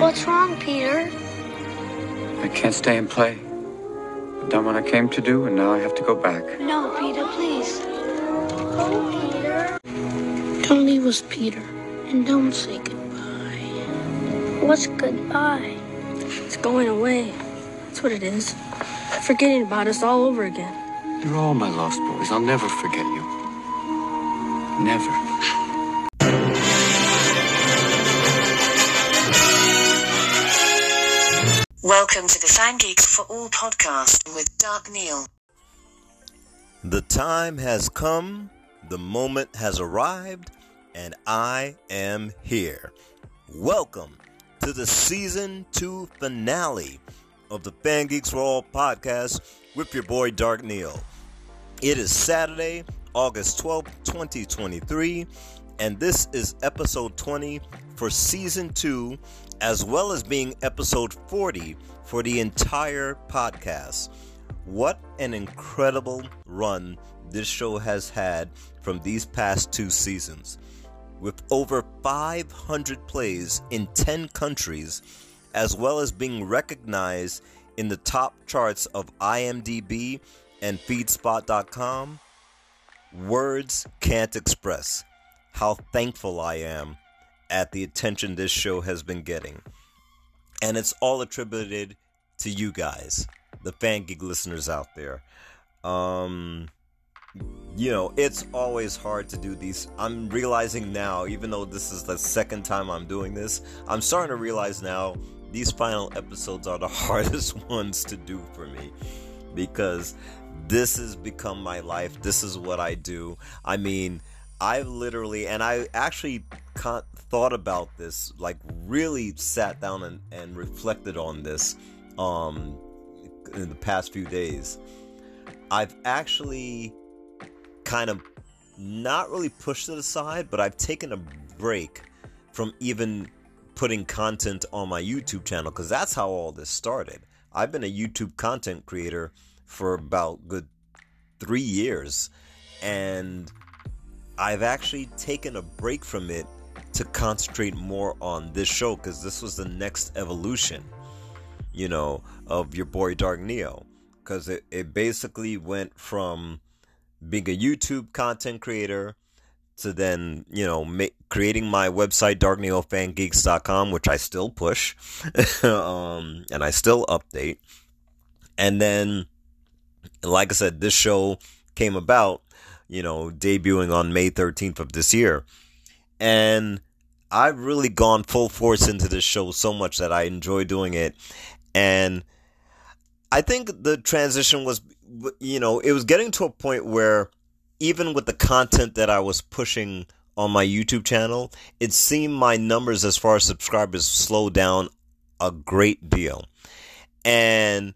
What's wrong, Peter? I can't stay and play. I've done what I came to do, and now I have to go back. No, Peter, please. Oh, Peter. Don't leave us, Peter. And don't say goodbye. What's goodbye? It's going away. That's what it is. Forgetting about us all over again. You're all my lost boys. I'll never forget you. Never. Welcome to the Fan Geeks for All podcast with Dark Neo. The time has come, the moment has arrived, and I am here. Welcome to the season two finale of the Fan Geeks for All podcast with your boy Dark Neo. It is Saturday, August 12th, 2023, and this is episode 20 for season two, as well as being episode 40 for the entire podcast. What an incredible run this show has had from these past two seasons. With over 500 plays in 10 countries, as well as being recognized in the top charts of IMDb and Feedspot.com, words can't express how thankful I am at the attention this show has been getting. And it's all attributed to you guys, the fan gig listeners out there. Um, you know, it's always hard to do these. I'm realizing now, even though this is the second time I'm doing this, I'm starting to realize now these final episodes are the hardest ones to do for me because this has become my life. This is what I do. I mean, I literally, and I actually thought about this, like really sat down and, and reflected on this um, in the past few days. I've actually kind of not really pushed it aside, but I've taken a break from even putting content on my YouTube channel because that's how all this started. I've been a YouTube content creator for about good three years, and I've actually taken a break from it to concentrate more on this show because this was the next evolution, you know, of your boy Dark Neo. Because it, it basically went from being a YouTube content creator to then, you know, creating my website, darkneofangeeks.com, which I still push um, and I still update. And then, like I said, this show came about, you know, debuting on May 13th of this year. And I've really gone full force into this show so much that I enjoy doing it. And I think the transition was, you know, it was getting to a point where even with the content that I was pushing on my YouTube channel, it seemed my numbers as far as subscribers slowed down a great deal. And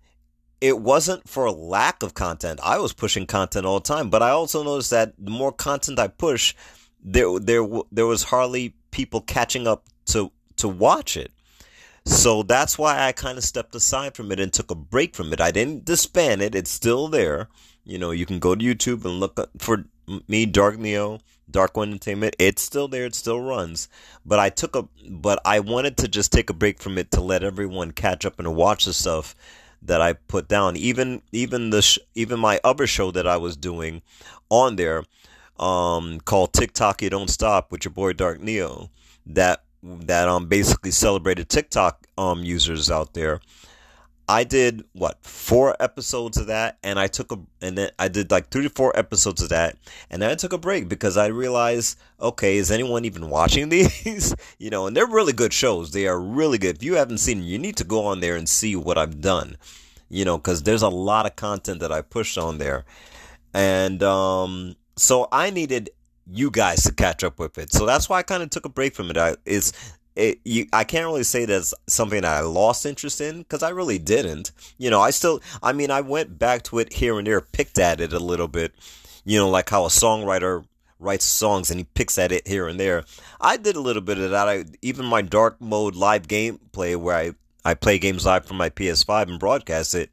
it wasn't for lack of content. I was pushing content all the time, but I also noticed that the more content I push, there there there was hardly people catching up to to watch it. So that's why I kind of stepped aside from it and took a break from it. I didn't disband it. It's still there. You know, you can go to YouTube and look for me, Dark Neo, Dark One Entertainment. It's still there. It still runs. But I took a, but I wanted to just take a break from it to let everyone catch up and watch the stuff that I put down. Even, even the, sh- even my other show that I was doing on there, um, called TikTok You Don't Stop with your boy Dark Neo. That that um basically celebrated TikTok um users out there. I did what four episodes of that, and I took a and then I did like three to four episodes of that, and then I took a break because I realized, okay, is anyone even watching these? you know, and they're really good shows. They are really good. If you haven't seen, you need to go on there and see what I've done. You know, because there's a lot of content that I pushed on there, and um, so I needed you guys to catch up with it. So that's why I kind of took a break from it. I, it's it, you, I can't really say that's something that I lost interest in because I really didn't. You know, I still, I mean, I went back to it here and there, picked at it a little bit. You know, like how a songwriter writes songs and he picks at it here and there. I did a little bit of that. I even my dark mode live gameplay where I I play games live from my PS5 and broadcast it.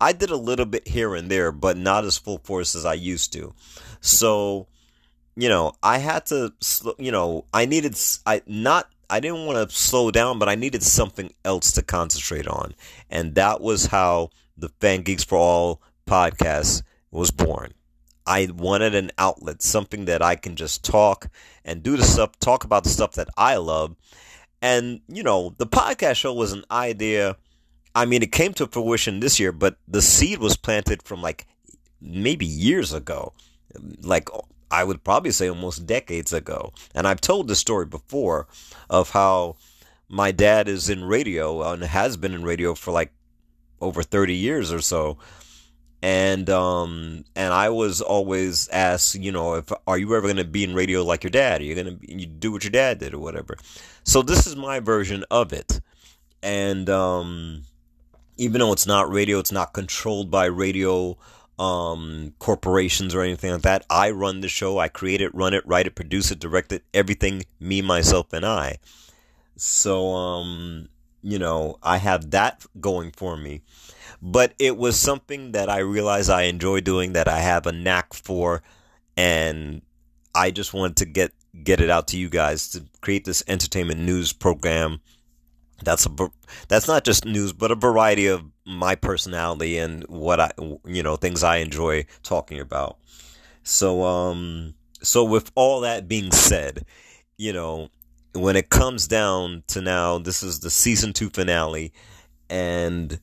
I did a little bit here and there, but not as full force as I used to. So, you know, I had to, you know, I needed, I not, I didn't want to slow down, but I needed something else to concentrate on. And that was how the Fan Geeks for All podcast was born. I wanted an outlet, something that I can just talk and do the stuff, talk about the stuff that I love. And, you know, the podcast show was an idea. I mean, it came to fruition this year, but the seed was planted from like maybe years ago. Like I would probably say almost decades ago. And I've told this story before of how my dad is in radio and has been in radio for like over 30 years or so. And um and I was always asked, you know, if are you ever going to be in radio like your dad? Are you going to you do what your dad did or whatever? So this is my version of it. And um even though it's not radio, it's not controlled by radio um, corporations or anything like that. I run the show. I create it, run it, write it, produce it, direct it, everything me, myself, and I. So, um, you know, I have that going for me. But it was something that I realized I enjoy doing, that I have a knack for, and I just wanted to get get it out to you guys to create this entertainment news program that's a that's not just news but a variety of my personality and what I you know things I enjoy talking about. So um so with all that being said, you know, when it comes down to now this is the season 2 finale and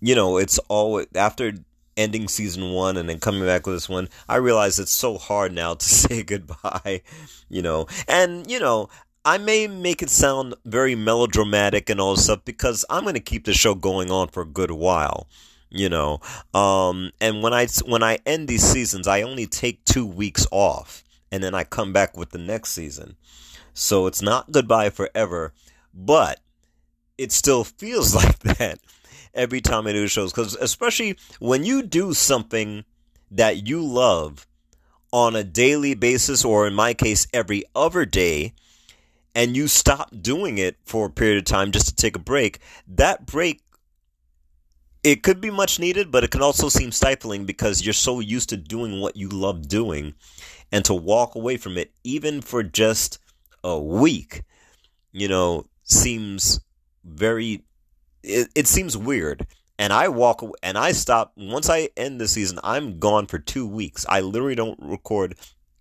you know, it's all after ending season 1 and then coming back with this one, I realize it's so hard now to say goodbye, you know. And you know, I may make it sound very melodramatic and all this stuff because I'm going to keep the show going on for a good while, you know. Um, and when I when I end these seasons, I only take two weeks off, and then I come back with the next season. So it's not goodbye forever, but it still feels like that every time I do shows. Because especially when you do something that you love on a daily basis, or in my case, every other day and you stop doing it for a period of time just to take a break, that break it could be much needed, but it can also seem stifling because you're so used to doing what you love doing and to walk away from it even for just a week, you know, seems very it, it seems weird. And I walk and I stop once I end the season, I'm gone for 2 weeks. I literally don't record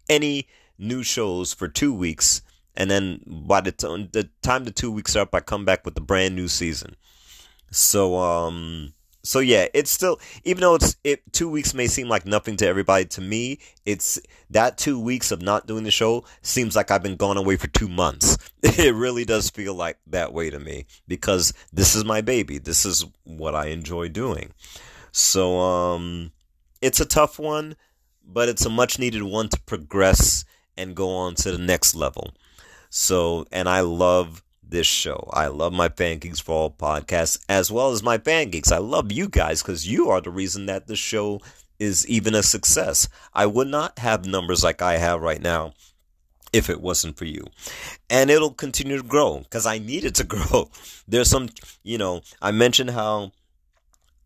any new shows for 2 weeks and then by the, t- the time the two weeks are up, I come back with the brand new season. So um, so yeah, it's still even though it's it two weeks may seem like nothing to everybody. To me, it's that two weeks of not doing the show seems like I've been gone away for two months. It really does feel like that way to me because this is my baby. This is what I enjoy doing. So um, it's a tough one, but it's a much needed one to progress and go on to the next level. So, and I love this show. I love my Geeks for All podcast as well as my Fan Geeks. I love you guys because you are the reason that the show is even a success. I would not have numbers like I have right now if it wasn't for you. And it'll continue to grow because I need it to grow. There's some, you know, I mentioned how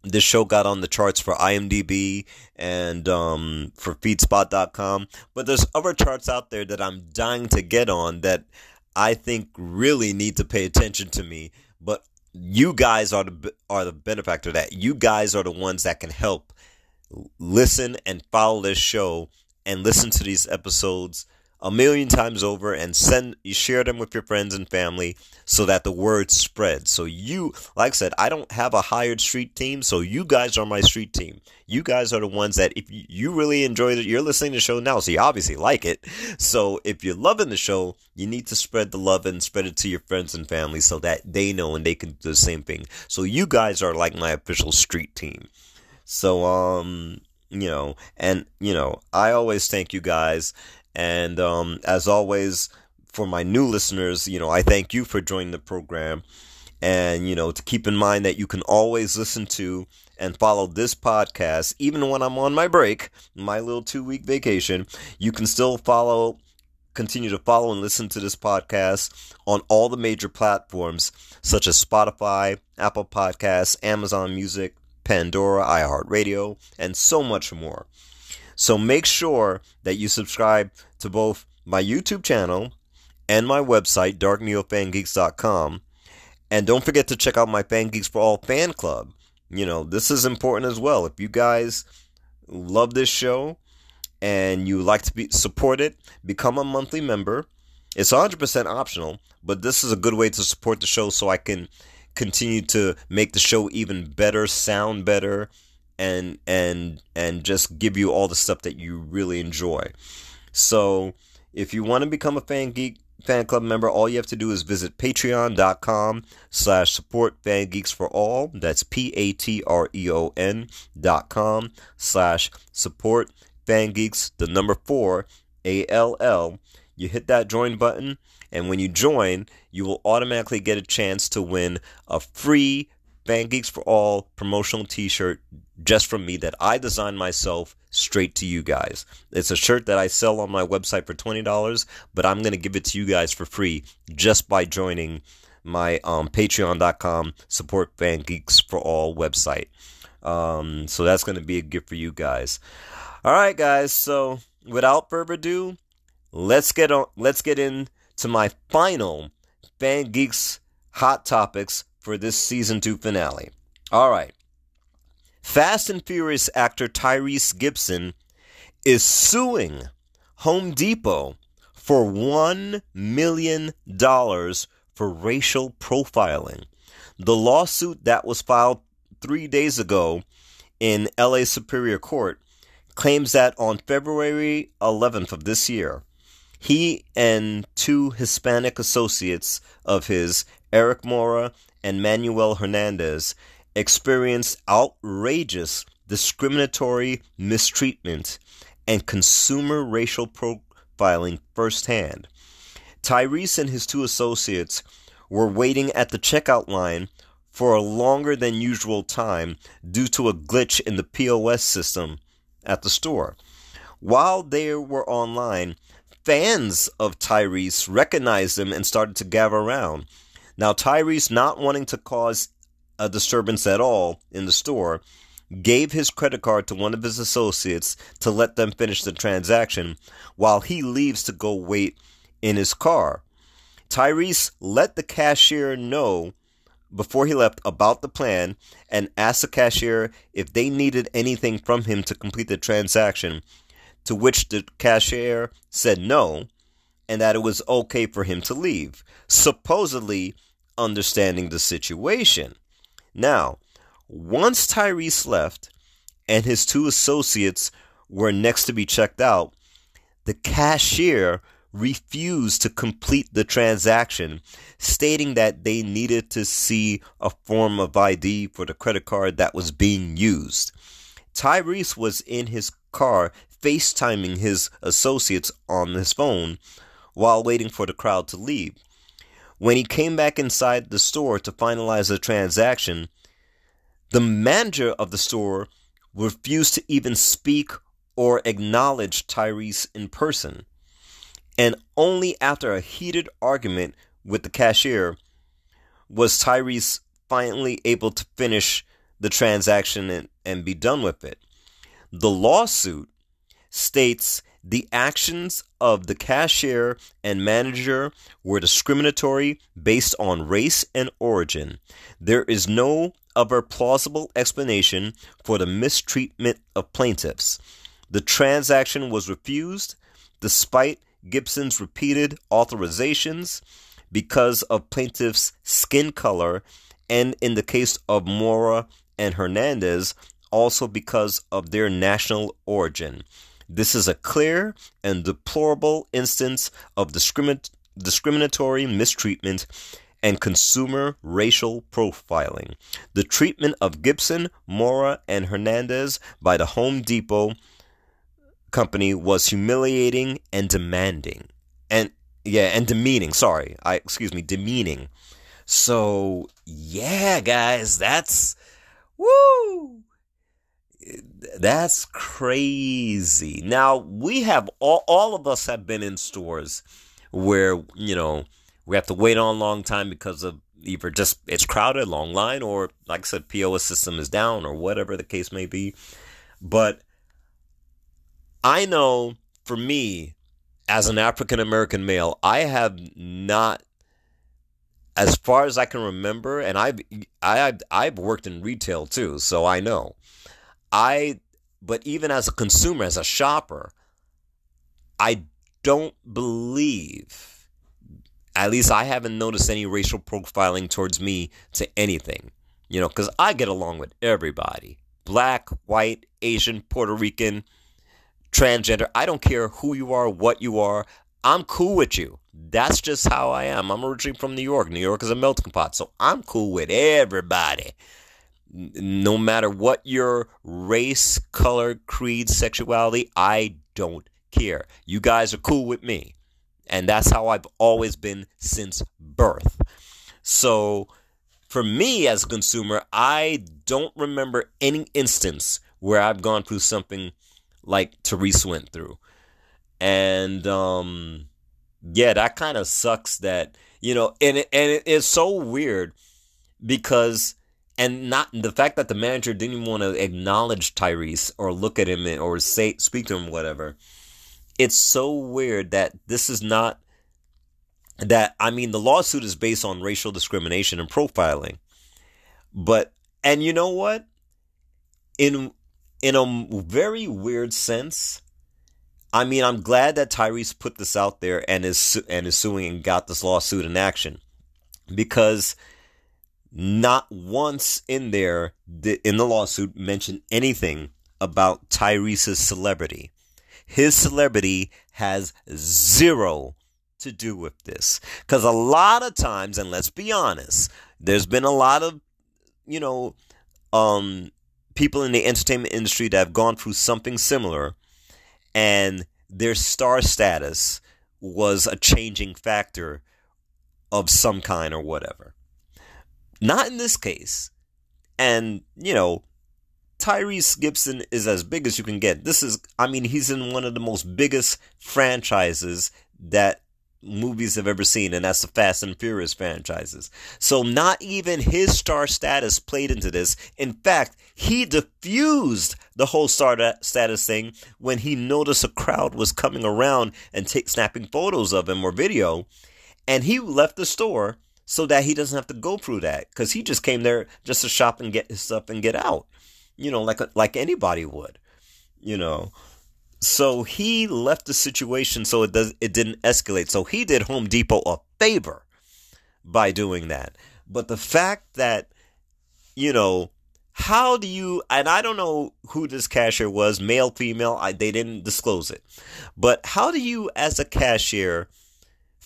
this show got on the charts for IMDb and um, for Feedspot.com. But there's other charts out there that I'm dying to get on that I think really need to pay attention to me. But you guys are the are the benefactor that. You guys are the ones that can help listen and follow this show and listen to these episodes a million times over and send you share them with your friends and family so that the word spreads. So you like I said, I don't have a hired street team, so you guys are my street team. You guys are the ones that if you really enjoy it, you're listening to the show now, so you obviously like it. So if you're loving the show, you need to spread the love and spread it to your friends and family so that they know and they can do the same thing. So you guys are like my official street team. So um you know, and you know, I always thank you guys and um, as always, for my new listeners, you know, I thank you for joining the program. And, you know, to keep in mind that you can always listen to and follow this podcast, even when I'm on my break, my little two week vacation, you can still follow, continue to follow and listen to this podcast on all the major platforms such as Spotify, Apple Podcasts, Amazon Music, Pandora, iHeartRadio, and so much more. So make sure that you subscribe to both my YouTube channel and my website, darkneofangeeks.com. And don't forget to check out my Fan Geeks for All fan club. You know, this is important as well. If you guys love this show and you like to be support it, become a monthly member. It's 100% optional, but this is a good way to support the show so I can continue to make the show even better, sound better, and and and just give you all the stuff that you really enjoy. So, if you want to become a fan geek fan club member, all you have to do is visit patreon.com slash support fan geeks for all. That's P-A-T-R-E-O-N dot com slash support fan geeks, the number four, A-L-L. You hit that join button, and when you join, you will automatically get a chance to win a free Fan Geeks for All promotional t shirt just from me that I designed myself straight to you guys. It's a shirt that I sell on my website for $20, but I'm going to give it to you guys for free just by joining my um, patreon.com support fan geeks for all website. Um, so that's going to be a gift for you guys. All right, guys. So without further ado, let's get on. Let's get into my final fan geeks hot topics for this season two finale. All right. Fast and Furious actor Tyrese Gibson is suing Home Depot for $1 million for racial profiling. The lawsuit that was filed three days ago in LA Superior Court claims that on February 11th of this year, he and two Hispanic associates of his, Eric Mora and Manuel Hernandez, experienced outrageous discriminatory mistreatment and consumer racial profiling firsthand. Tyrese and his two associates were waiting at the checkout line for a longer than usual time due to a glitch in the POS system at the store. While they were online, fans of Tyrese recognized him and started to gather around. Now, Tyrese, not wanting to cause a disturbance at all in the store, gave his credit card to one of his associates to let them finish the transaction while he leaves to go wait in his car. Tyrese let the cashier know before he left about the plan and asked the cashier if they needed anything from him to complete the transaction, to which the cashier said no and that it was okay for him to leave, supposedly understanding the situation. Now, once Tyrese left and his two associates were next to be checked out, the cashier refused to complete the transaction, stating that they needed to see a form of ID for the credit card that was being used. Tyrese was in his car FaceTiming his associates on his phone while waiting for the crowd to leave. When he came back inside the store to finalize the transaction, the manager of the store refused to even speak or acknowledge Tyrese in person. And only after a heated argument with the cashier was Tyrese finally able to finish the transaction and, and be done with it. The lawsuit states the actions of the cashier and manager were discriminatory based on race and origin. There is no other plausible explanation for the mistreatment of plaintiffs. The transaction was refused despite Gibson's repeated authorizations because of plaintiffs' skin color, and in the case of Mora and Hernandez, also because of their national origin. This is a clear and deplorable instance of discrimin- discriminatory mistreatment and consumer racial profiling. The treatment of Gibson, Mora, and Hernandez by the Home Depot company was humiliating and demanding. And yeah, and demeaning. Sorry. I excuse me, demeaning. So, yeah, guys, that's woo that's crazy. Now we have all, all of us have been in stores where you know we have to wait on a long time because of either just it's crowded, long line, or like I said, POS system is down, or whatever the case may be. But I know for me, as an African American male, I have not, as far as I can remember, and I've I, I've worked in retail too, so I know. I, but even as a consumer, as a shopper, I don't believe, at least I haven't noticed any racial profiling towards me to anything, you know, because I get along with everybody black, white, Asian, Puerto Rican transgender. I don't care who you are, what you are. I'm cool with you. That's just how I am. I'm originally from New York. New York is a melting pot. So I'm cool with everybody. No matter what your race, color, creed, sexuality, I don't care. You guys are cool with me. And that's how I've always been since birth. So for me as a consumer, I don't remember any instance where I've gone through something like Tyrese went through. And um, yeah, that kind of sucks that, you know, and it, and it, it's so weird because and not the fact that the manager didn't even want to acknowledge Tyrese or look at him or say speak to him whatever. It's so weird that this is not that I mean the lawsuit is based on racial discrimination and profiling. But and you know what? In in a very weird sense, I mean, I'm glad that Tyrese put this out there and is and is suing and got this lawsuit in action because not once in there in the lawsuit mentioned anything about Tyrese's celebrity. His celebrity has zero to do with this because a lot of times, and let's be honest, there's been a lot of you know um people in the entertainment industry that have gone through something similar and their star status was a changing factor of some kind or whatever. Not in this case. And, you know, Tyrese Gibson is as big as you can get. This is, I mean, he's in one of the most biggest franchises that movies have ever seen, and that's the Fast and Furious franchises. So not even his star status played into this. In fact, he diffused the whole star status thing when he noticed a crowd was coming around and take, snapping photos of him or video, and he left the store so that he doesn't have to go through that because he just came there just to shop and get his stuff and get out. You know, like like anybody would. You know. So he left the situation so it does it didn't escalate. So he did Home Depot a favor by doing that. But the fact that you know how do you and I don't know who this cashier was, male, female, I, they didn't disclose it. But how do you as a cashier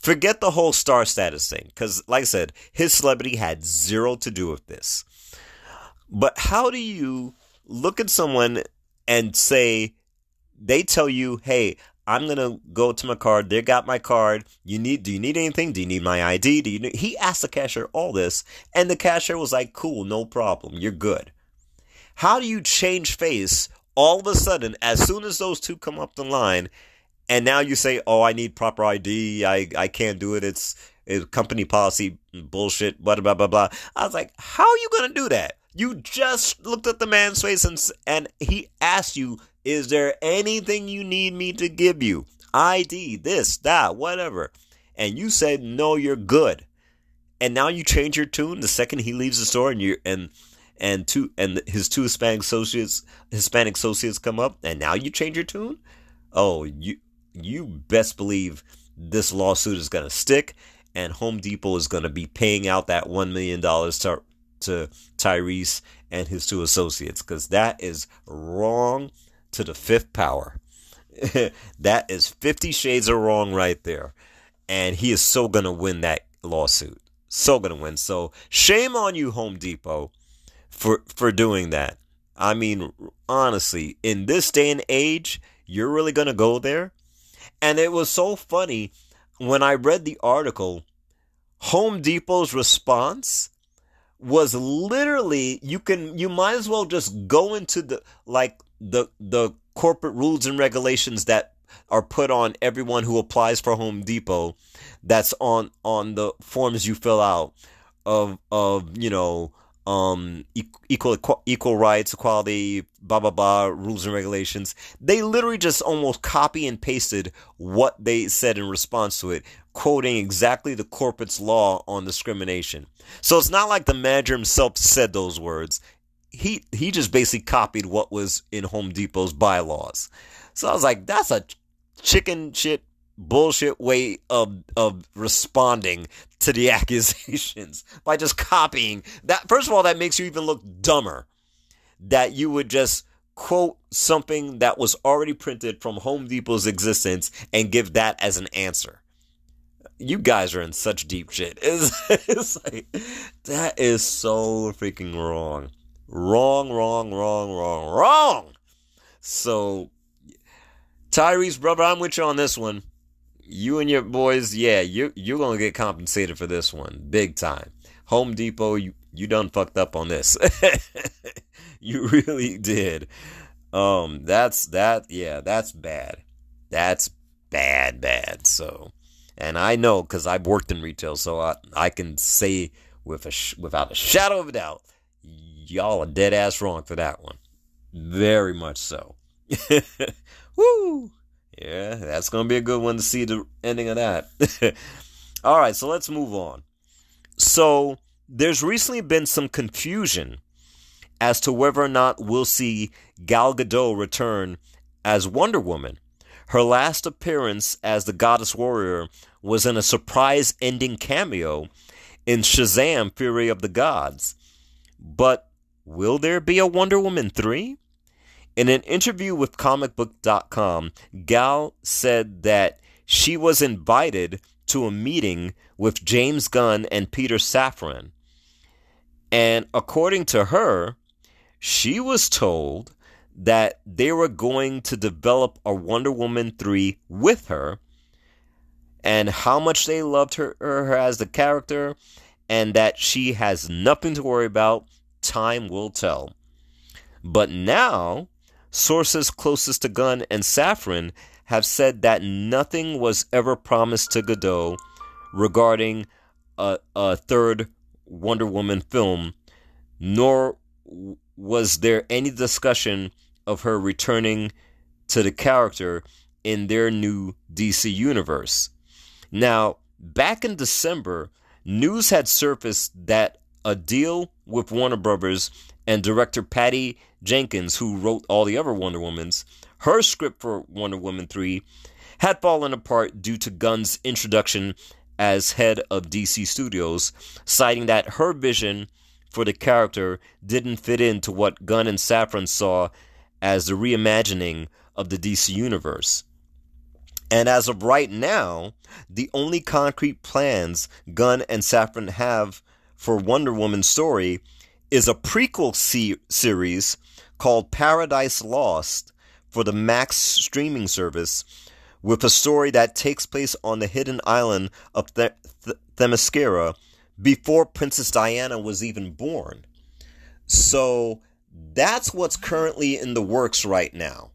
forget the whole star status thing cuz like I said, his celebrity had zero to do with this. But how do you look at someone and say they tell you, hey, I'm gonna go to my card. They got my card. You need? Do you need anything? Do you need my ID? Do you? Need, he asked the cashier all this, and the cashier was like, "Cool, no problem. You're good." How do you change face all of a sudden as soon as those two come up the line, and now you say, "Oh, I need proper ID. I I can't do it. It's, it's company policy bullshit." Blah blah blah blah. I was like, "How are you gonna do that?" You just looked at the man's face and and he asked you is there anything you need me to give you? ID, this, that, whatever. And you said, no, you're good. And now you change your tune the second he leaves the store and you and and two and his two Hispanic associates Hispanic associates come up and now you change your tune? Oh, you you best believe this lawsuit is gonna stick and Home Depot is gonna be paying out that one million dollars to to Tyrese and his two associates because that is wrong to the fifth power. that is 50 shades of wrong right there. And he is so going to win that lawsuit. So going to win. So shame on you, Home Depot, for, for doing that. I mean, honestly, in this day and age, you're really going to go there? And it was so funny when I read the article, Home Depot's response was literally you can you might as well just go into the like the the corporate rules and regulations that are put on everyone who applies for Home Depot that's on on the forms you fill out of of you know um, equal equal rights, equality, blah blah blah, rules and regulations. They literally just almost copy and pasted what they said in response to it, quoting exactly the corporate's law on discrimination. So it's not like the manager himself said those words. He he just basically copied what was in Home Depot's bylaws. So I was like, that's a chicken shit bullshit way of of responding to the accusations by just copying. That first of all that makes you even look dumber. That you would just quote something that was already printed from Home Depot's existence and give that as an answer. You guys are in such deep shit. It's, it's like that is so freaking wrong. Wrong wrong wrong wrong wrong! So Tyrese brother I'm with you on this one you and your boys, yeah, you you're gonna get compensated for this one, big time. Home Depot, you you done fucked up on this. you really did. Um, that's that. Yeah, that's bad. That's bad, bad. So, and I know because I've worked in retail, so I I can say with a sh- without a shadow of a doubt, y'all are dead ass wrong for that one. Very much so. Woo! Yeah, that's going to be a good one to see the ending of that. All right, so let's move on. So, there's recently been some confusion as to whether or not we'll see Gal Gadot return as Wonder Woman. Her last appearance as the Goddess Warrior was in a surprise ending cameo in Shazam Fury of the Gods. But will there be a Wonder Woman 3? In an interview with comicbook.com, Gal said that she was invited to a meeting with James Gunn and Peter Safran. And according to her, she was told that they were going to develop a Wonder Woman 3 with her and how much they loved her, her as the character and that she has nothing to worry about. Time will tell. But now Sources closest to Gunn and Safran have said that nothing was ever promised to Gadot regarding a, a third Wonder Woman film, nor was there any discussion of her returning to the character in their new DC universe. Now, back in December, news had surfaced that a deal with Warner Brothers and director Patty Jenkins, who wrote all the other Wonder Womans, her script for Wonder Woman 3 had fallen apart due to Gunn's introduction as head of DC Studios, citing that her vision for the character didn't fit into what Gunn and Safran saw as the reimagining of the DC Universe. And as of right now, the only concrete plans Gunn and Safran have for Wonder Woman's story is a prequel series called Paradise Lost for the Max streaming service with a story that takes place on the hidden island of Th- Th- Themyscira before Princess Diana was even born. So that's what's currently in the works right now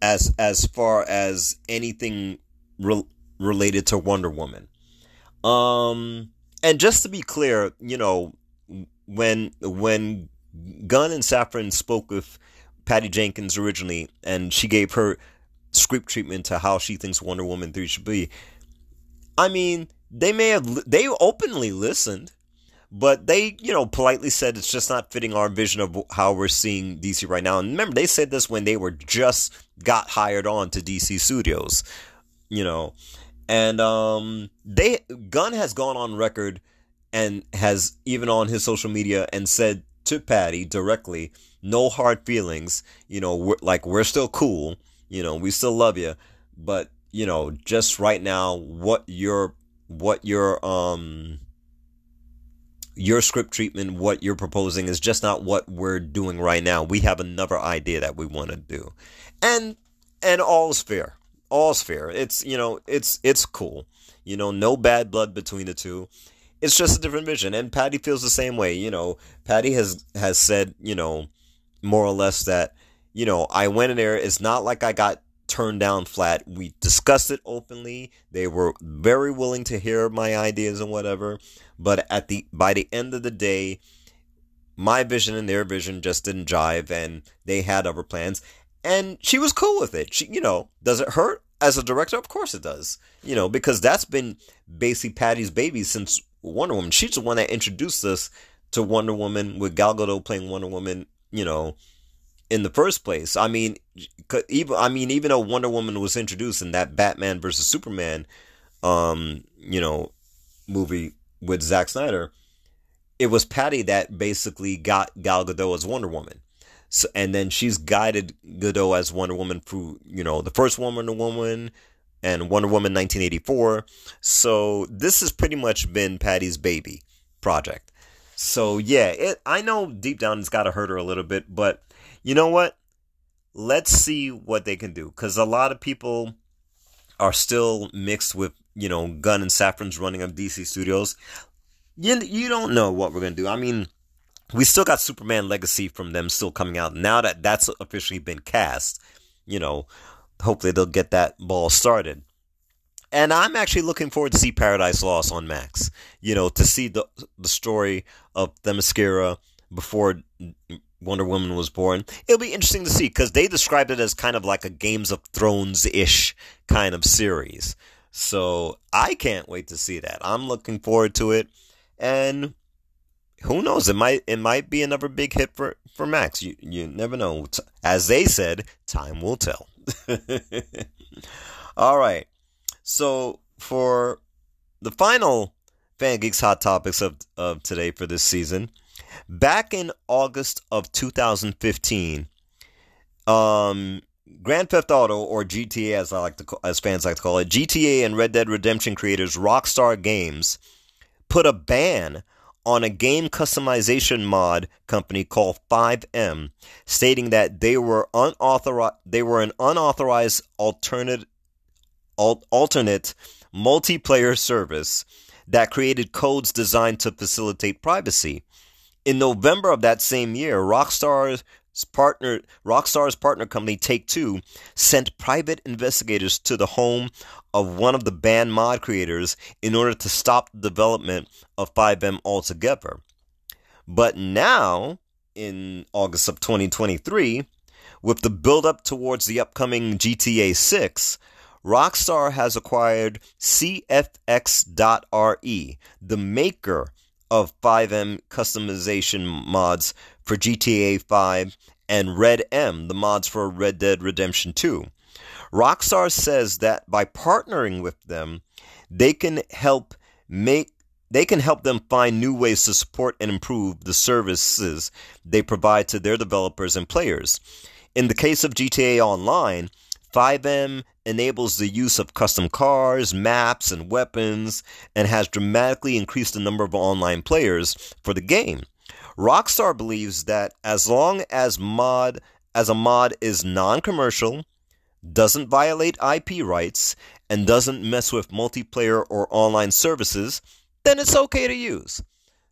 as as far as anything re- related to Wonder Woman. Um and just to be clear, you know, when when Gunn and Safran spoke with Patty Jenkins originally, and she gave her script treatment to how she thinks Wonder Woman 3 should be. I mean, they may have, they openly listened, but they, you know, politely said it's just not fitting our vision of how we're seeing DC right now. And remember, they said this when they were just got hired on to DC Studios, you know. And um, they Gunn has gone on record and has even on his social media and said to Patty directly, no hard feelings. You know, we're, like we're still cool. You know, we still love you, but you know, just right now, what your what your um your script treatment, what you're proposing is just not what we're doing right now. We have another idea that we want to do, and and all's fair. All's fair. It's you know, it's it's cool. You know, no bad blood between the two it's just a different vision. And Patty feels the same way. You know, Patty has has said, you know, more or less that, you know, I went in there. It's not like I got turned down flat. We discussed it openly. They were very willing to hear my ideas and whatever. But at the by the end of the day, my vision and their vision just didn't jive, and they had other plans. And she was cool with it. She, you know, does it hurt as a director? Of course it does. You know, because that's been basically Patty's baby since Wonder Woman. She's the one that introduced us to Wonder Woman with Gal Gadot playing Wonder Woman. You know, in the first place. I mean, even I mean, even though Wonder Woman was introduced in that Batman versus Superman, um, you know, movie with Zack Snyder, it was Patty that basically got Gal Gadot as Wonder Woman. So, and then she's guided Gadot as Wonder Woman through, you know, the first Wonder Woman and Wonder Woman 1984. So this has pretty much been Patty's baby project. So yeah, it, I know deep down it's got to hurt her a little bit, but you know what? Let's see what they can do because a lot of people are still mixed with you know Gunn and Safran's running of DC Studios. You you don't know what we're gonna do. I mean, we still got Superman Legacy from them still coming out. Now that that's officially been cast, you know, hopefully they'll get that ball started. And I'm actually looking forward to see Paradise Lost on Max. You know, to see the the story of Themyscira before Wonder Woman was born. It'll be interesting to see because they described it as kind of like a Games of Thrones ish kind of series. So I can't wait to see that. I'm looking forward to it, and who knows? It might it might be another big hit for for Max. You you never know. As they said, time will tell. All right. So for the final Fan Geeks Hot Topics of of today for this season Back in August of 2015, um, Grand Theft Auto or GTA, as I like to call, as fans like to call it, GTA and Red Dead Redemption creators Rockstar Games put a ban on a game customization mod company called FiveM, stating that they were unauthorized. They were an unauthorized alternate alternate multiplayer service that created codes designed to facilitate privacy. In November of that same year, Rockstar's partner Rockstar's partner company Take Two sent private investigators to the home of one of the banned mod creators in order to stop the development of FiveM altogether. But now, in August of 2023, with the build up towards the upcoming GTA 6, Rockstar has acquired CFX.RE, the maker of FiveM customization mods for GTA 5 and RedM, the mods for Red Dead Redemption 2. Rockstar says that by partnering with them, they can help make they can help them find new ways to support and improve the services they provide to their developers and players. In the case of GTA Online, FiveM enables the use of custom cars, maps, and weapons, and has dramatically increased the number of online players for the game. Rockstar believes that as long as mod as a mod is non-commercial, doesn't violate IP rights, and doesn't mess with multiplayer or online services, then it's okay to use.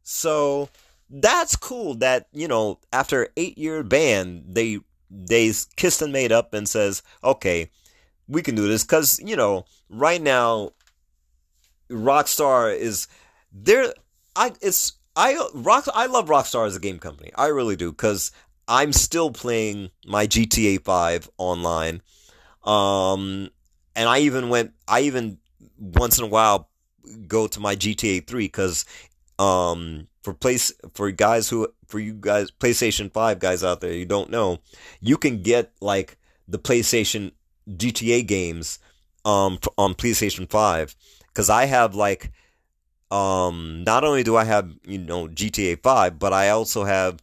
So that's cool that, you know, after 8-year ban, they they kissed and made up and says, "Okay, we can do this because you know right now rockstar is there i it's i rock i love rockstar as a game company. I really do because i'm still playing my gta 5 online. Um and i even went i even once in a while go to my gta 3 because um for place for guys who for you guys playstation 5 guys out there you don't know you can get like the playstation GTA games um on PlayStation 5 cuz I have like um not only do I have you know GTA 5 but I also have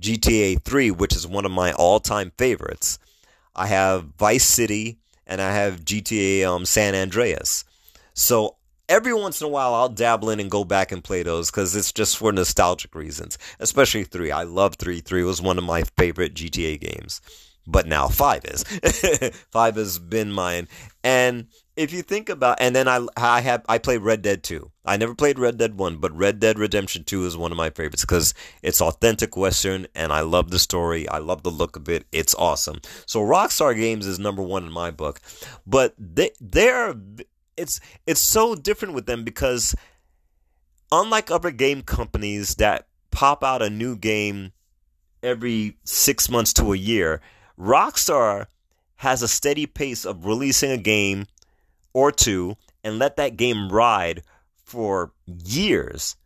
GTA 3 which is one of my all-time favorites. I have Vice City and I have GTA um San Andreas. So every once in a while I'll dabble in and go back and play those because it's just for nostalgic reasons. Especially 3. I love 3. 3 was one of my favorite GTA games but now five is. five has been mine. And if you think about, and then I, I have, I played Red Dead 2. I never played Red Dead 1, but Red Dead Redemption 2 is one of my favorites because it's authentic Western and I love the story. I love the look of it. It's awesome. So Rockstar Games is number one in my book, but they, they're, it's, it's so different with them because unlike other game companies that pop out a new game every six months to a year. Rockstar has a steady pace of releasing a game or two and let that game ride for years.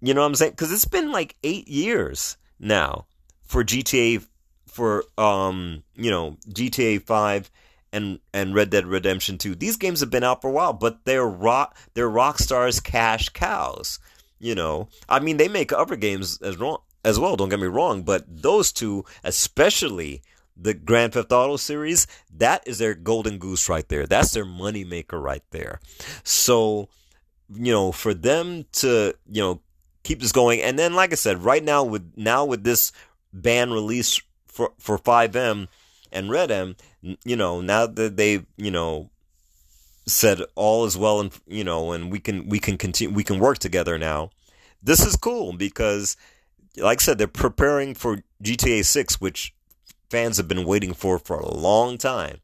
You know what I'm saying? Because it's been like eight years now for GTA, for um, you know GTA Five and and Red Dead Redemption Two. These games have been out for a while, but they're rock they're Rockstar's cash cows. You know, I mean, they make other games as wrong as well. Don't get me wrong, but those two, especially the Grand Theft Auto series, that is their golden goose right there. That's their moneymaker right there. So, you know, for them to, you know, keep this going, and then like I said, right now with now with this ban release for for FiveM and RedM, you know, now that they've, you know, said all is well and you know, and we can we can continue we can work together now. This is cool because like I said, they're preparing for GTA 6, which fans have been waiting for for a long time.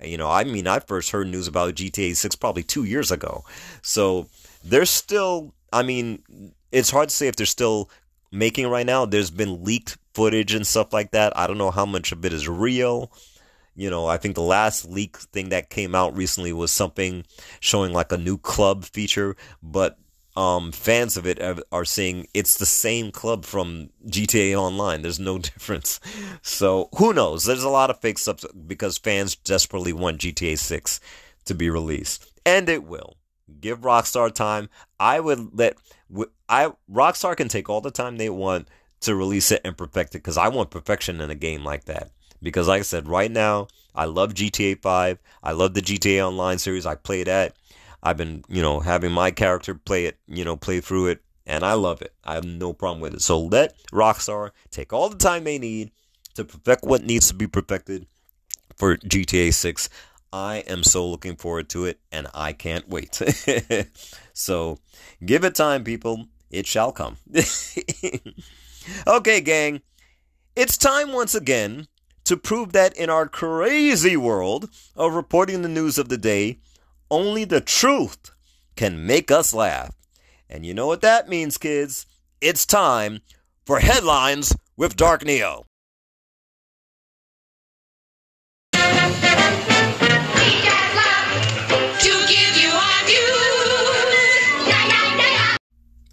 You know, I mean, I first heard news about GTA 6 probably two years ago. So they're still, I mean, it's hard to say if they're still making right now. There's been leaked footage and stuff like that. I don't know how much of it is real. You know, I think the last leak thing that came out recently was something showing like a new club feature, but um, fans of it are saying it's the same club from GTA Online. There's no difference. So who knows? There's a lot of fake stuff because fans desperately want GTA 6 to be released, and it will. Give Rockstar time. I would let I Rockstar can take all the time they want to release it and perfect it because I want perfection in a game like that. Because like I said, right now I love GTA 5. I love the GTA Online series. I play that. I've been, you know, having my character play it, you know, play through it, and I love it. I have no problem with it. So let Rockstar take all the time they need to perfect what needs to be perfected for GTA 6. I am so looking forward to it, and I can't wait. so give it time, people. It shall come. okay, gang. It's time once again to prove that in our crazy world of reporting the news of the day, only the truth can make us laugh. And you know what that means, kids? It's time for headlines with Dark Neo.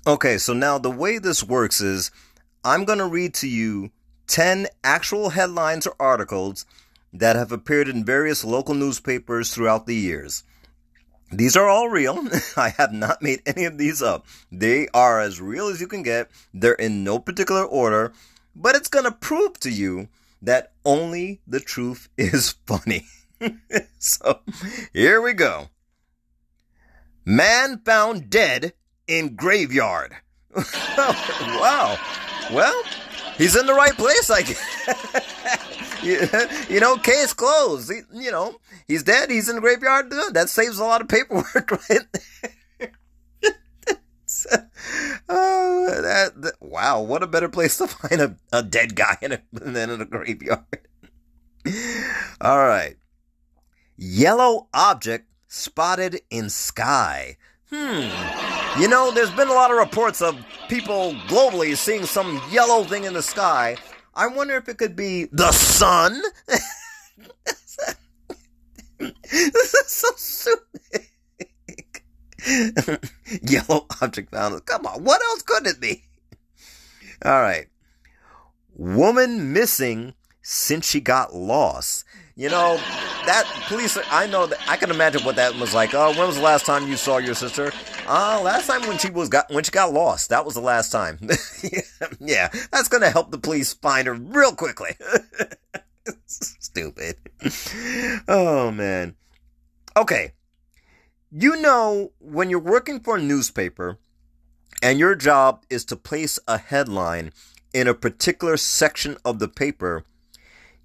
Okay, so now the way this works is I'm going to read to you 10 actual headlines or articles that have appeared in various local newspapers throughout the years. These are all real. I have not made any of these up. They are as real as you can get. They're in no particular order, but it's going to prove to you that only the truth is funny. so here we go. Man found dead in graveyard. wow. Well, he's in the right place, I guess. you know, case closed. He, you know, he's dead. He's in the graveyard. That saves a lot of paperwork, right? oh, that, that, wow! What a better place to find a, a dead guy in a, than in a graveyard. All right. Yellow object spotted in sky. Hmm. You know, there's been a lot of reports of people globally seeing some yellow thing in the sky. I wonder if it could be the sun. this is so stupid. yellow object found. Come on, what else could it be? All right. Woman missing since she got lost. You know, that police, I know that, I can imagine what that was like. Oh, when was the last time you saw your sister? Uh, last time when she was got, when she got lost. That was the last time. yeah, that's gonna help the police find her real quickly. Stupid. Oh, man. Okay. You know, when you're working for a newspaper and your job is to place a headline in a particular section of the paper,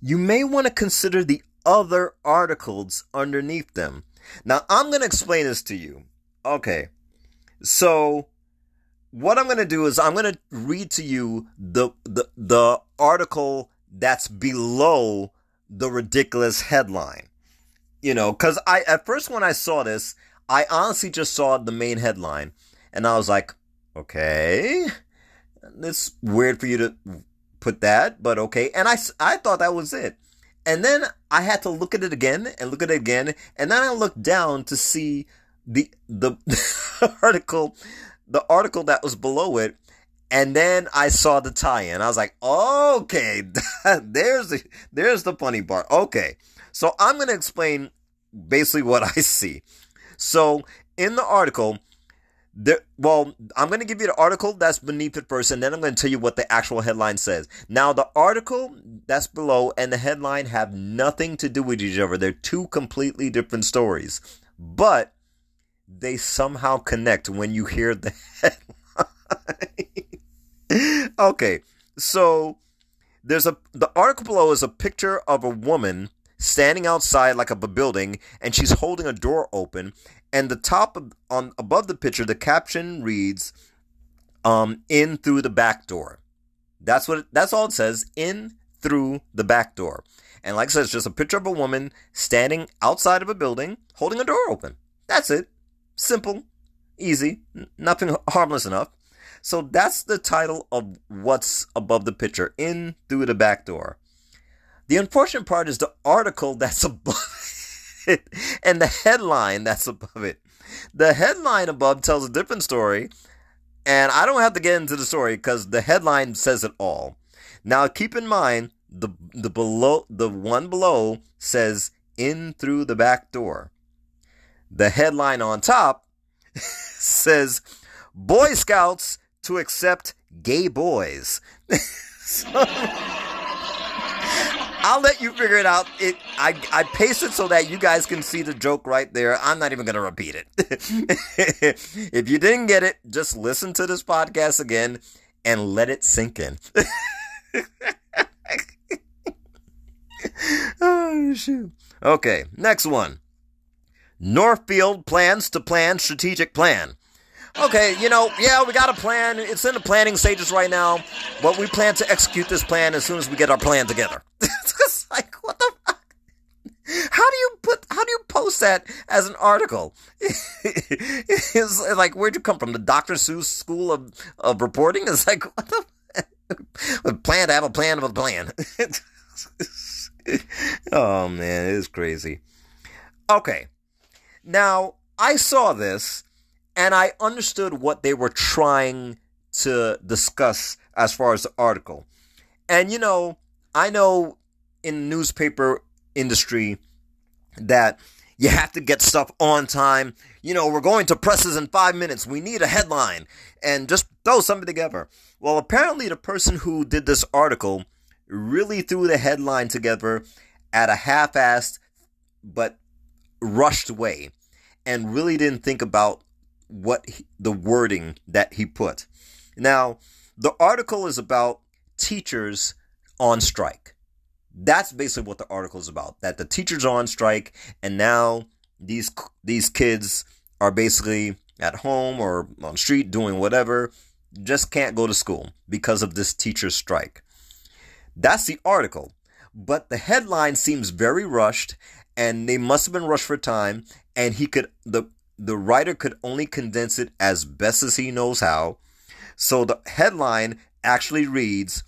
you may want to consider the other articles underneath them. Now, I'm going to explain this to you. Okay. So, what I'm going to do is I'm going to read to you the, the, the article that's below the ridiculous headline. You know, cause I, at first when I saw this, I honestly just saw the main headline and I was like, okay, it's weird for you to put that, but okay. And I, I thought that was it. And then I had to look at it again and look at it again. And then I looked down to see the, the article, the article that was below it. And then I saw the tie-in. I was like, okay, there's the, there's the funny part. Okay. So I'm going to explain basically what I see. So in the article, there, well, I'm going to give you the article that's beneath it first, and then I'm going to tell you what the actual headline says. Now, the article that's below and the headline have nothing to do with each other. They're two completely different stories, but they somehow connect when you hear the headline. okay, so there's a the article below is a picture of a woman standing outside like a building, and she's holding a door open, and the top of, on above the picture, the caption reads, um, "In through the back door." That's what. It, that's all it says. In through the back door. And like I said, it's just a picture of a woman standing outside of a building, holding a door open. That's it. Simple, easy, nothing harmless enough. So that's the title of what's above the picture, in through the back door. The unfortunate part is the article that's above it and the headline that's above it. The headline above tells a different story, and I don't have to get into the story because the headline says it all. Now keep in mind the the below the one below says in through the back door. The headline on top says Boy Scouts to accept gay boys. so, I'll let you figure it out. It I I paste it so that you guys can see the joke right there. I'm not even gonna repeat it. if you didn't get it, just listen to this podcast again and let it sink in. oh shoot. Okay, next one. Northfield plans to plan strategic plan. Okay, you know, yeah, we got a plan. It's in the planning stages right now, but we plan to execute this plan as soon as we get our plan together. it's like, what the fuck? How do you put, how do you post that as an article? it's like, where'd you come from? The Dr. Seuss School of, of Reporting? It's like, what the plan to have a plan of a plan. oh man, it is crazy. Okay. Now, I saw this and I understood what they were trying to discuss as far as the article. And you know, I know in the newspaper industry that you have to get stuff on time. You know, we're going to presses in five minutes. We need a headline and just throw something together. Well, apparently, the person who did this article really threw the headline together at a half assed but rushed way and really didn't think about what he, the wording that he put. Now, the article is about teachers on strike. That's basically what the article is about. That the teachers are on strike, and now these these kids are basically at home or on street doing whatever, just can't go to school because of this teacher strike. That's the article, but the headline seems very rushed, and they must have been rushed for time. And he could the the writer could only condense it as best as he knows how. So the headline actually reads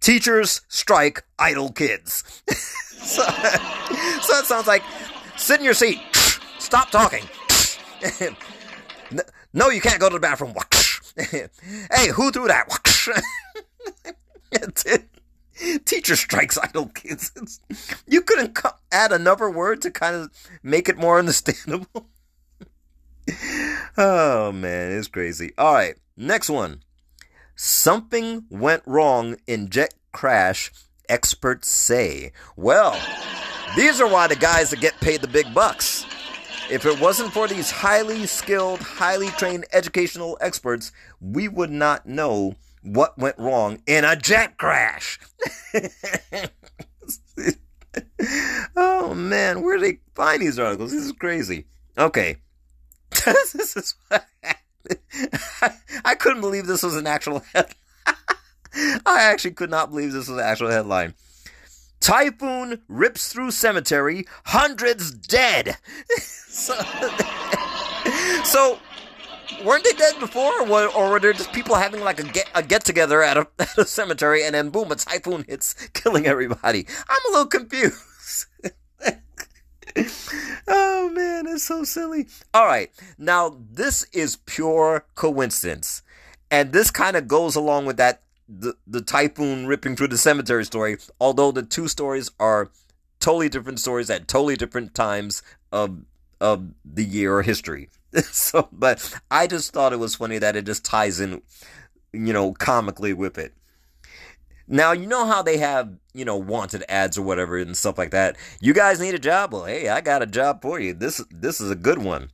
Teachers strike idle kids. so, so it sounds like sit in your seat, stop talking. no, you can't go to the bathroom. hey, who threw that? Teacher strikes idle kids. you couldn't add another word to kind of make it more understandable oh man, it's crazy. All right, next one. Something went wrong in jet crash, experts say. Well, these are why the guys that get paid the big bucks. If it wasn't for these highly skilled, highly trained educational experts, we would not know what went wrong in a jet crash. oh man, where do they find these articles? This is crazy. Okay, this is I, couldn't believe this was an actual headline. I actually could not believe this was an actual headline. Typhoon rips through cemetery, hundreds dead. so, so, weren't they dead before, or were, or were there just people having like a get a get together at a, at a cemetery, and then boom, a typhoon hits, killing everybody? I'm a little confused. oh man, it's so silly. All right, now this is pure coincidence, and this kind of goes along with that the the typhoon ripping through the cemetery story. Although the two stories are totally different stories at totally different times of of the year or history. so, but I just thought it was funny that it just ties in, you know, comically with it. Now, you know how they have, you know, wanted ads or whatever and stuff like that. You guys need a job? Well, hey, I got a job for you. This this is a good one.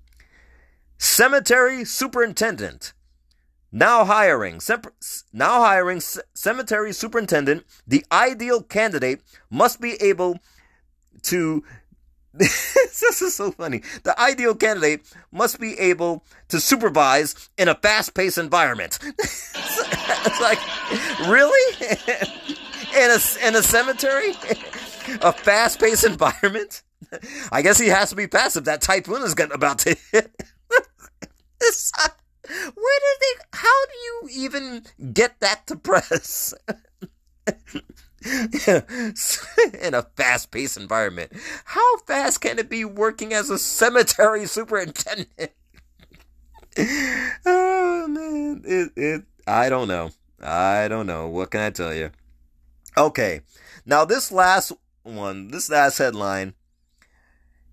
Cemetery superintendent. Now hiring, now hiring cemetery superintendent. The ideal candidate must be able to this is so funny. The ideal candidate must be able to supervise in a fast paced environment. it's like, really? in, a, in a cemetery? a fast paced environment? I guess he has to be passive. That typhoon is getting about to hit. Uh, where did they, how do you even get that to press? in a fast paced environment. How fast can it be working as a cemetery superintendent? oh man, it, it I don't know. I don't know. What can I tell you? Okay. Now this last one, this last headline,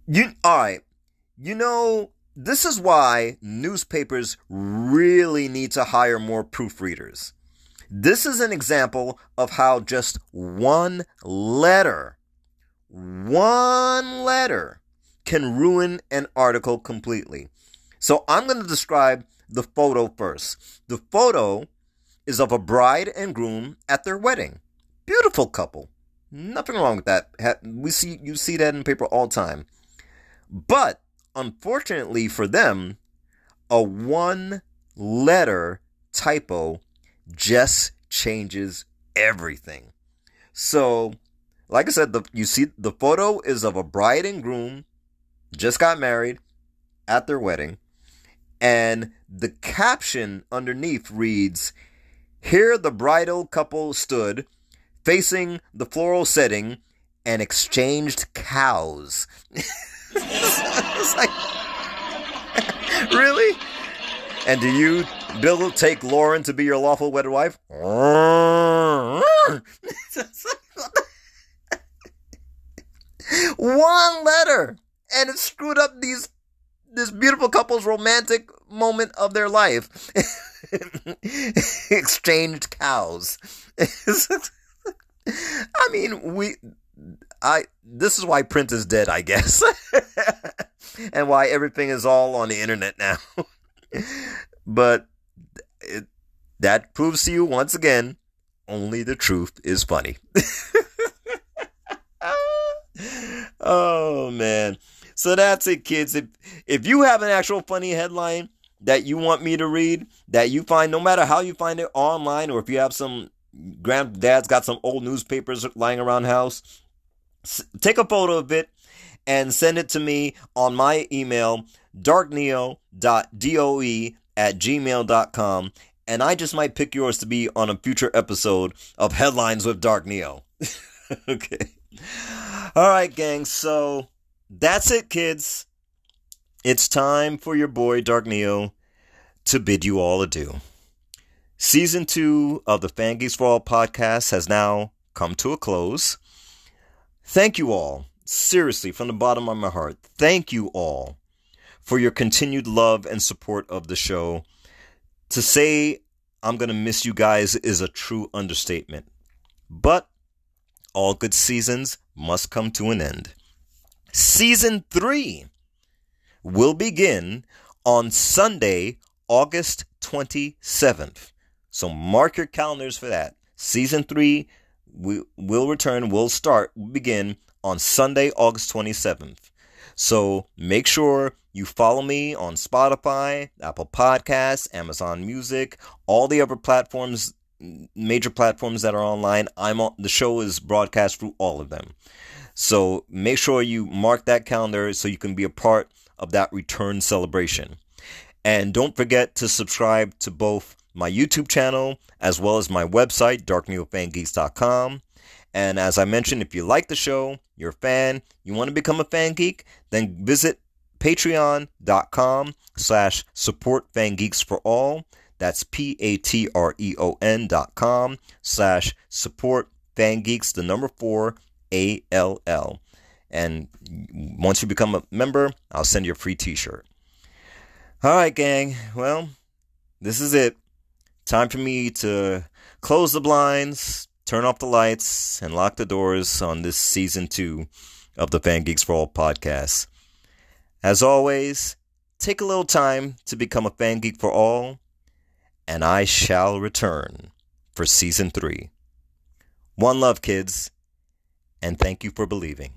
you all right. You know, this is why newspapers really need to hire more proofreaders. This is an example of how just one letter, one letter can ruin an article completely. So I'm going to describe the photo first. The photo is of a bride and groom at their wedding. Beautiful couple. Nothing wrong with that. We see you see that in paper all the time. But unfortunately for them, a one letter typo just changes everything. So, like I said, the, you see the photo is of a bride and groom just got married at their wedding, and the caption underneath reads, "Here the bridal couple stood, facing the floral setting, and exchanged cows." it's like, really? And do you, Bill, take Lauren to be your lawful wedded wife? One letter, and it screwed up these this beautiful couple's romantic moment of their life. Exchanged cows. I mean, we I this is why print is dead, I guess. and why everything is all on the internet now but it, that proves to you once again only the truth is funny. oh man. So that's it kids. If if you have an actual funny headline that you want me to read that you find no matter how you find it online or if you have some granddad's got some old newspapers lying around house take a photo of it and send it to me on my email darkneo.doe at gmail.com. And I just might pick yours to be on a future episode of Headlines with Dark Neo. okay. All right, gang. So that's it, kids. It's time for your boy Dark Neo to bid you all adieu. Season two of the Fan Geeks for All podcast has now come to a close. Thank you all, seriously, from the bottom of my heart. Thank you all for your continued love and support of the show. To say I'm going to miss you guys is a true understatement. But all good seasons must come to an end. Season 3 will begin on Sunday, August 27th. So mark your calendars for that. Season 3 we will return, will start, begin on Sunday, August 27th. So make sure you follow me on Spotify, Apple Podcasts, Amazon Music, all the other platforms, major platforms that are online. I'm on, the show is broadcast through all of them. So make sure you mark that calendar so you can be a part of that return celebration. And don't forget to subscribe to both my YouTube channel as well as my website, darkneofangeeks.com. And as I mentioned, if you like the show, you're a fan, you want to become a fan geek, then visit patreon.com slash support fangeeks for all. That's P-A-T-R-E-O-N dot com slash support fangeeks, the number four, A-L-L. And once you become a member, I'll send you a free t-shirt. All right, gang. Well, this is it. Time for me to close the blinds, turn off the lights, and lock the doors on this season two of the Fan Geeks for All podcast. As always, take a little time to become a fan geek for all, and I shall return for season three. One love, kids, and thank you for believing.